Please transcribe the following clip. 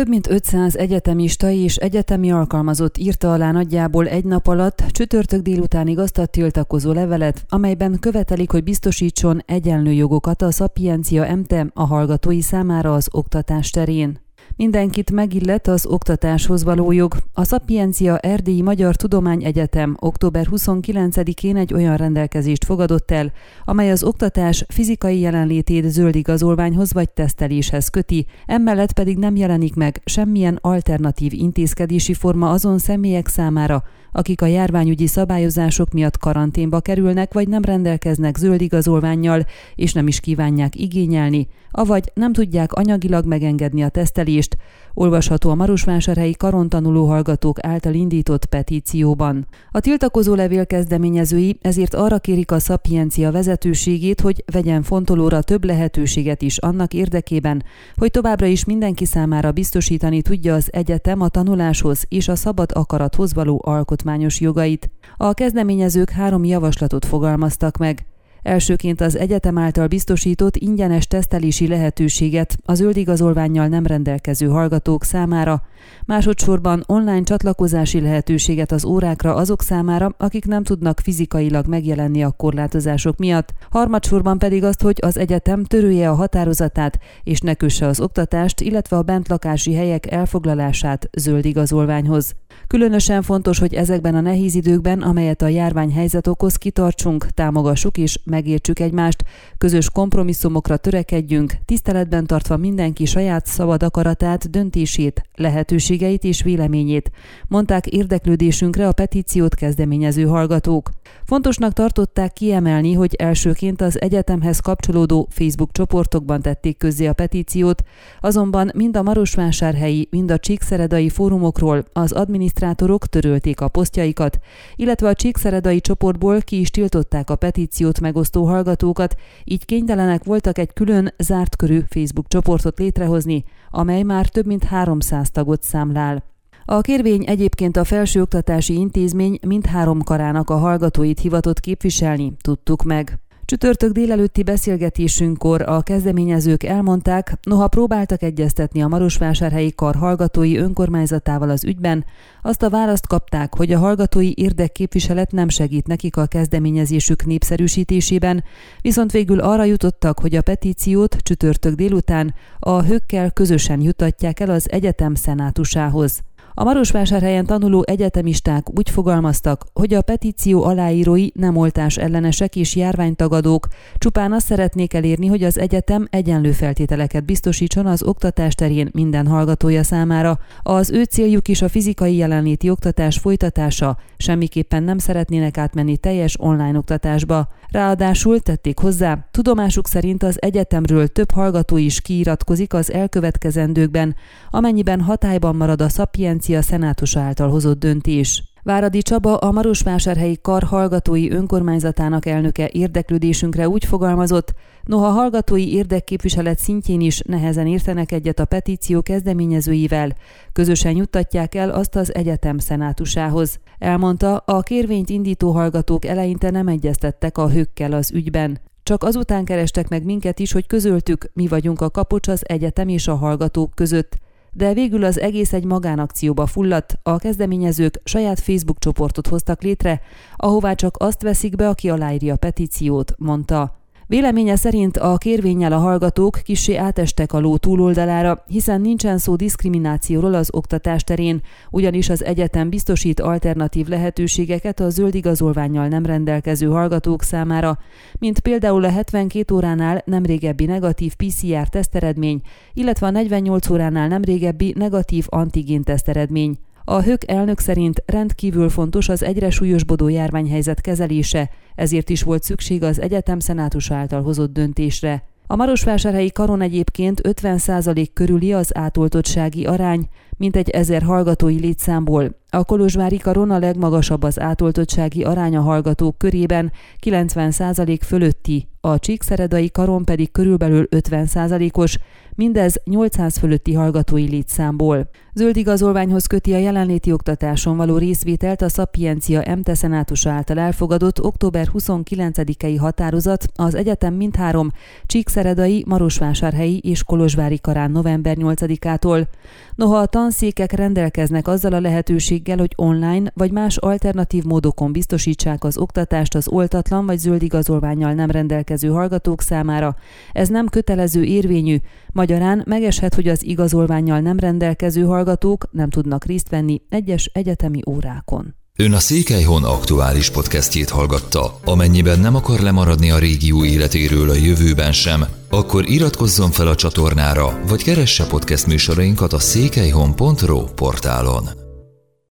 Több mint 500 egyetemista és egyetemi alkalmazott írta alá nagyjából egy nap alatt csütörtök délutánig azt a tiltakozó levelet, amelyben követelik, hogy biztosítson egyenlő jogokat a Szapiencia MT a hallgatói számára az oktatás terén. Mindenkit megillet az oktatáshoz való jog. A Szapiencia Erdélyi Magyar Tudományegyetem október 29-én egy olyan rendelkezést fogadott el, amely az oktatás fizikai jelenlétét zöld igazolványhoz vagy teszteléshez köti, emellett pedig nem jelenik meg semmilyen alternatív intézkedési forma azon személyek számára, akik a járványügyi szabályozások miatt karanténba kerülnek, vagy nem rendelkeznek zöld igazolványjal, és nem is kívánják igényelni, avagy nem tudják anyagilag megengedni a tesztelést, olvasható a Marosvásárhelyi karontanuló hallgatók által indított petícióban. A tiltakozó levél kezdeményezői ezért arra kérik a szapiencia vezetőségét, hogy vegyen fontolóra több lehetőséget is annak érdekében, hogy továbbra is mindenki számára biztosítani tudja az egyetem a tanuláshoz és a szabad akarathoz való alkotmányos jogait. A kezdeményezők három javaslatot fogalmaztak meg. Elsőként az egyetem által biztosított ingyenes tesztelési lehetőséget a zöld igazolványjal nem rendelkező hallgatók számára, másodszorban online csatlakozási lehetőséget az órákra azok számára, akik nem tudnak fizikailag megjelenni a korlátozások miatt, harmadsorban pedig azt, hogy az egyetem törője a határozatát és ne kösse az oktatást, illetve a bentlakási helyek elfoglalását zöld igazolványhoz. Különösen fontos, hogy ezekben a nehéz időkben, amelyet a járványhelyzet okoz, kitartsunk, támogassuk és megértsük egymást, közös kompromisszumokra törekedjünk, tiszteletben tartva mindenki saját szabad akaratát, döntését, lehetőségeit és véleményét, mondták érdeklődésünkre a petíciót kezdeményező hallgatók. Fontosnak tartották kiemelni, hogy elsőként az egyetemhez kapcsolódó Facebook csoportokban tették közzé a petíciót, azonban mind a Marosvásárhelyi, mind a Csíkszeredai fórumokról az adminisztrátorok törölték a posztjaikat, illetve a Csíkszeredai csoportból ki is tiltották a petíciót megosztó hallgatókat, így kénytelenek voltak egy külön zárt körű Facebook csoportot létrehozni, amely már több mint 300 tagot számlál. A kérvény egyébként a felsőoktatási intézmény mindhárom karának a hallgatóit hivatott képviselni, tudtuk meg. Csütörtök délelőtti beszélgetésünkkor a kezdeményezők elmondták, noha próbáltak egyeztetni a Marosvásárhelyi Kar hallgatói önkormányzatával az ügyben, azt a választ kapták, hogy a hallgatói érdekképviselet nem segít nekik a kezdeményezésük népszerűsítésében, viszont végül arra jutottak, hogy a petíciót csütörtök délután a hökkel közösen jutatják el az egyetem szenátusához. A Marosvásárhelyen tanuló egyetemisták úgy fogalmaztak, hogy a petíció aláírói nem oltás ellenesek és járványtagadók, csupán azt szeretnék elérni, hogy az egyetem egyenlő feltételeket biztosítson az oktatás terén minden hallgatója számára. Az ő céljuk is a fizikai jelenléti oktatás folytatása, semmiképpen nem szeretnének átmenni teljes online oktatásba. Ráadásul tették hozzá, tudomásuk szerint az egyetemről több hallgató is kiiratkozik az elkövetkezendőkben, amennyiben hatályban marad a szapiencia szenátus által hozott döntés. Váradi Csaba, a Marosvásárhelyi Kar hallgatói önkormányzatának elnöke érdeklődésünkre úgy fogalmazott, noha hallgatói érdekképviselet szintjén is nehezen értenek egyet a petíció kezdeményezőivel, közösen juttatják el azt az egyetem szenátusához. Elmondta, a kérvényt indító hallgatók eleinte nem egyeztettek a hökkel az ügyben. Csak azután kerestek meg minket is, hogy közöltük, mi vagyunk a kapocs az egyetem és a hallgatók között de végül az egész egy magánakcióba fulladt, a kezdeményezők saját Facebook csoportot hoztak létre, ahová csak azt veszik be, aki aláírja a petíciót, mondta. Véleménye szerint a kérvényel a hallgatók kisé átestek a ló túloldalára, hiszen nincsen szó diszkriminációról az oktatás terén, ugyanis az egyetem biztosít alternatív lehetőségeket a zöld igazolványjal nem rendelkező hallgatók számára, mint például a 72 óránál nem régebbi negatív PCR teszteredmény, illetve a 48 óránál nem régebbi negatív antigén teszteredmény. A HÖK elnök szerint rendkívül fontos az egyre súlyosbodó járványhelyzet kezelése, ezért is volt szükség az egyetem szenátus által hozott döntésre. A Marosvásárhelyi karon egyébként 50% körüli az átoltottsági arány, mintegy ezer hallgatói létszámból. A Kolozsvári karon a legmagasabb az átoltottsági aránya hallgatók körében, 90% fölötti, a Csíkszeredai karon pedig körülbelül 50%-os, mindez 800 fölötti hallgatói létszámból. Zöld igazolványhoz köti a jelenléti oktatáson való részvételt a Szapiencia MT szenátusa által elfogadott október 29-i határozat az egyetem mindhárom Csíkszeredai, Marosvásárhelyi és Kolozsvári karán november 8-ától. Noha a tanszékek rendelkeznek azzal a lehetőséggel, hogy online vagy más alternatív módokon biztosítsák az oktatást az oltatlan vagy zöld igazolványjal nem rendelkező hallgatók számára, ez nem kötelező érvényű, magyarán megeshet, hogy az igazolványjal nem rendelkező hallgatók nem tudnak részt venni egyes egyetemi órákon. Ön a Székelyhon aktuális podcastjét hallgatta. Amennyiben nem akar lemaradni a régió életéről a jövőben sem, akkor iratkozzon fel a csatornára, vagy keresse podcast műsorainkat a székelyhon.pro portálon.